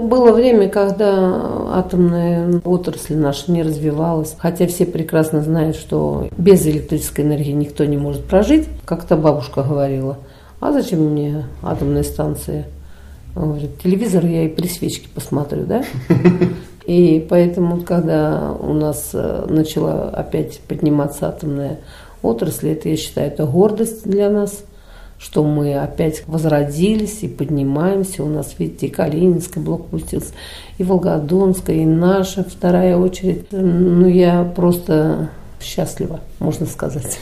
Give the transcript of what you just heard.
Было время, когда атомная отрасль наша не развивалась, хотя все прекрасно знают, что без электрической энергии никто не может прожить, как-то бабушка говорила. А зачем мне атомная станция? Он говорит, телевизор я и при свечке посмотрю, да? И поэтому, когда у нас э, начала опять подниматься атомная отрасль, это, я считаю, это гордость для нас, что мы опять возродились и поднимаемся. У нас, видите, и Калининская блок пустился, и Волгодонская, и наша вторая очередь. Ну, я просто счастлива, можно сказать.